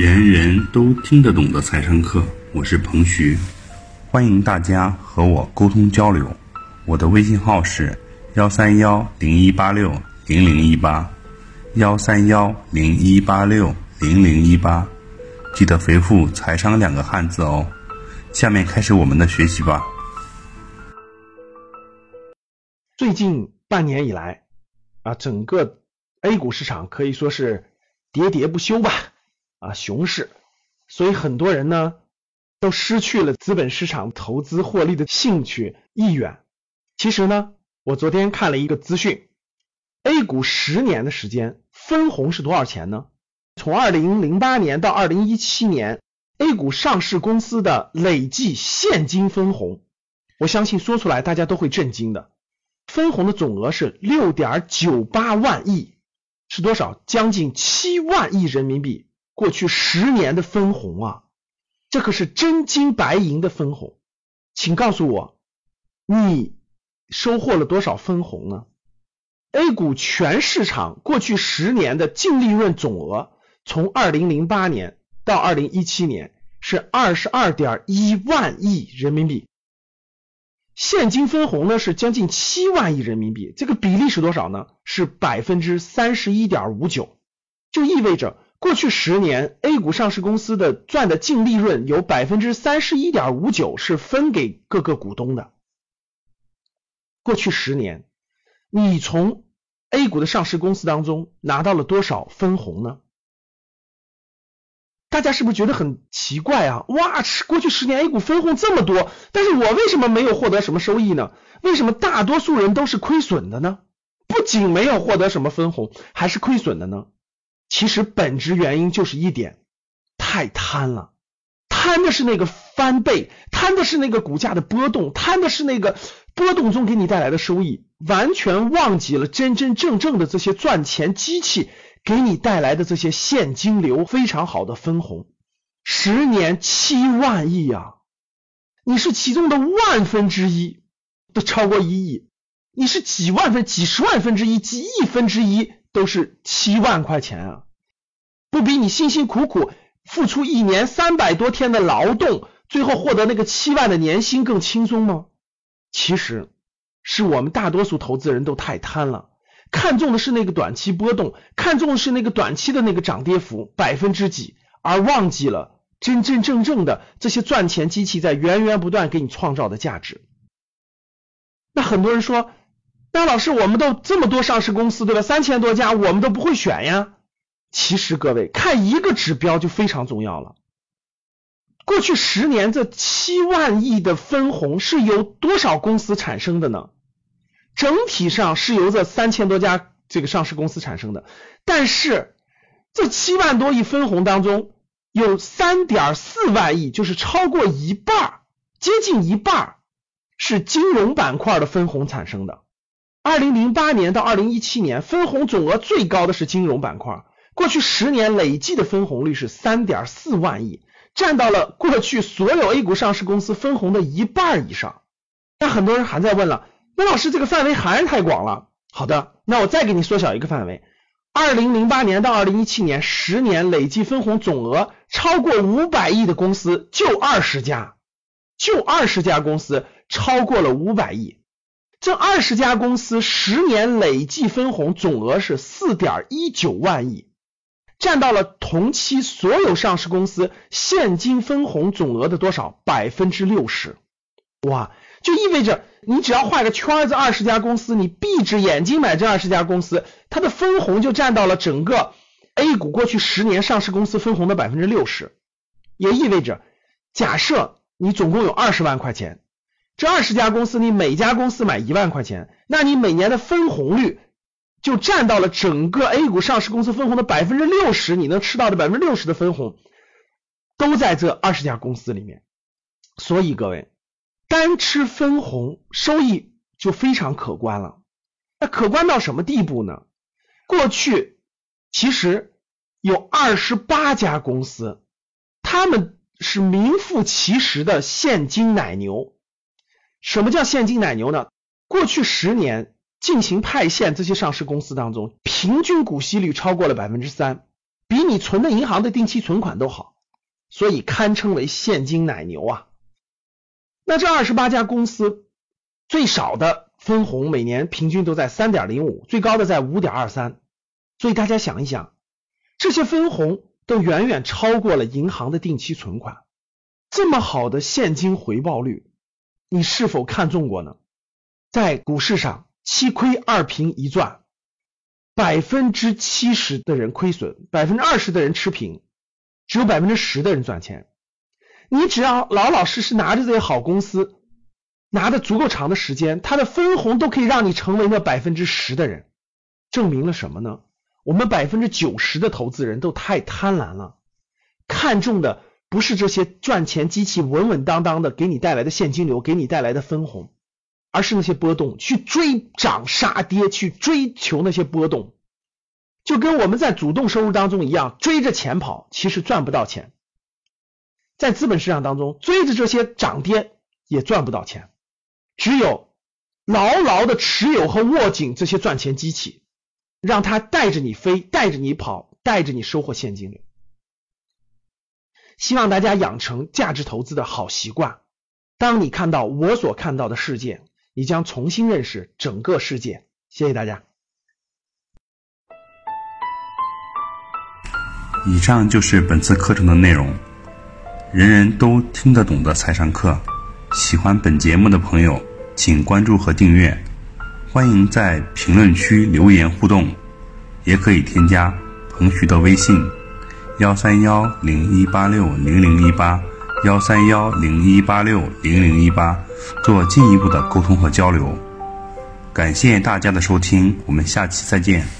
人人都听得懂的财商课，我是彭徐，欢迎大家和我沟通交流。我的微信号是幺三幺零一八六零零一八，幺三幺零一八六零零一八，记得回复“财商”两个汉字哦。下面开始我们的学习吧。最近半年以来，啊，整个 A 股市场可以说是喋喋不休吧，啊，熊市，所以很多人呢都失去了资本市场投资获利的兴趣意愿。其实呢，我昨天看了一个资讯，A 股十年的时间分红是多少钱呢？从二零零八年到二零一七年，A 股上市公司的累计现金分红，我相信说出来大家都会震惊的。分红的总额是六点九八万亿，是多少？将近七万亿人民币。过去十年的分红啊，这可是真金白银的分红。请告诉我，你收获了多少分红呢？A 股全市场过去十年的净利润总额，从二零零八年到二零一七年是二十二点一万亿人民币。现金分红呢是将近七万亿人民币，这个比例是多少呢？是百分之三十一点五九，就意味着过去十年 A 股上市公司的赚的净利润有百分之三十一点五九是分给各个股东的。过去十年，你从 A 股的上市公司当中拿到了多少分红呢？大家是不是觉得很奇怪啊？哇，过去十年 A 股分红这么多，但是我为什么没有获得什么收益呢？为什么大多数人都是亏损的呢？不仅没有获得什么分红，还是亏损的呢？其实本质原因就是一点，太贪了，贪的是那个翻倍，贪的是那个股价的波动，贪的是那个波动中给你带来的收益，完全忘记了真真正正的这些赚钱机器。给你带来的这些现金流非常好的分红，十年七万亿啊！你是其中的万分之一，都超过一亿；你是几万分、几十万分之一、几亿分之一，都是七万块钱啊！不比你辛辛苦苦付出一年三百多天的劳动，最后获得那个七万的年薪更轻松吗？其实是我们大多数投资人都太贪了。看中的是那个短期波动，看中的是那个短期的那个涨跌幅百分之几，而忘记了真真正正的这些赚钱机器在源源不断给你创造的价值。那很多人说，那老师我们都这么多上市公司对吧？三千多家我们都不会选呀。其实各位看一个指标就非常重要了。过去十年这七万亿的分红是由多少公司产生的呢？整体上是由这三千多家这个上市公司产生的，但是这七万多亿分红当中，有三点四万亿，就是超过一半，接近一半是金融板块的分红产生的。二零零八年到二零一七年，分红总额最高的是金融板块，过去十年累计的分红率是三点四万亿，占到了过去所有 A 股上市公司分红的一半以上。那很多人还在问了。那老师，这个范围还是太广了。好的，那我再给你缩小一个范围。二零零八年到二零一七年十年累计分红总额超过五百亿的公司就二十家，就二十家公司超过了五百亿。这二十家公司十年累计分红总额是四点一九万亿，占到了同期所有上市公司现金分红总额的多少？百分之六十。哇！就意味着你只要画个圈子，二十家公司，你闭着眼睛买这二十家公司，它的分红就占到了整个 A 股过去十年上市公司分红的百分之六十。也意味着，假设你总共有二十万块钱，这二十家公司你每家公司买一万块钱，那你每年的分红率就占到了整个 A 股上市公司分红的百分之六十，你能吃到的百分之六十的分红都在这二十家公司里面。所以各位。单吃分红收益就非常可观了，那可观到什么地步呢？过去其实有二十八家公司，他们是名副其实的现金奶牛。什么叫现金奶牛呢？过去十年进行派现，这些上市公司当中，平均股息率超过了百分之三，比你存的银行的定期存款都好，所以堪称为现金奶牛啊。那这二十八家公司最少的分红每年平均都在三点零五，最高的在五点二三，所以大家想一想，这些分红都远远超过了银行的定期存款，这么好的现金回报率，你是否看中过呢？在股市上，七亏二平一赚。百分之七十的人亏损，百分之二十的人持平，只有百分之十的人赚钱。你只要老老实实拿着这些好公司，拿的足够长的时间，它的分红都可以让你成为那百分之十的人。证明了什么呢？我们百分之九十的投资人都太贪婪了，看中的不是这些赚钱机器稳稳当当的给你带来的现金流，给你带来的分红。而是那些波动，去追涨杀跌，去追求那些波动，就跟我们在主动收入当中一样，追着钱跑，其实赚不到钱。在资本市场当中，追着这些涨跌也赚不到钱，只有牢牢的持有和握紧这些赚钱机器，让它带着你飞，带着你跑，带着你收获现金流。希望大家养成价值投资的好习惯。当你看到我所看到的世界。你将重新认识整个世界。谢谢大家。以上就是本次课程的内容，人人都听得懂的财商课。喜欢本节目的朋友，请关注和订阅。欢迎在评论区留言互动，也可以添加彭徐的微信：幺三幺零一八六零零一八。幺三幺零一八六零零一八，做进一步的沟通和交流。感谢大家的收听，我们下期再见。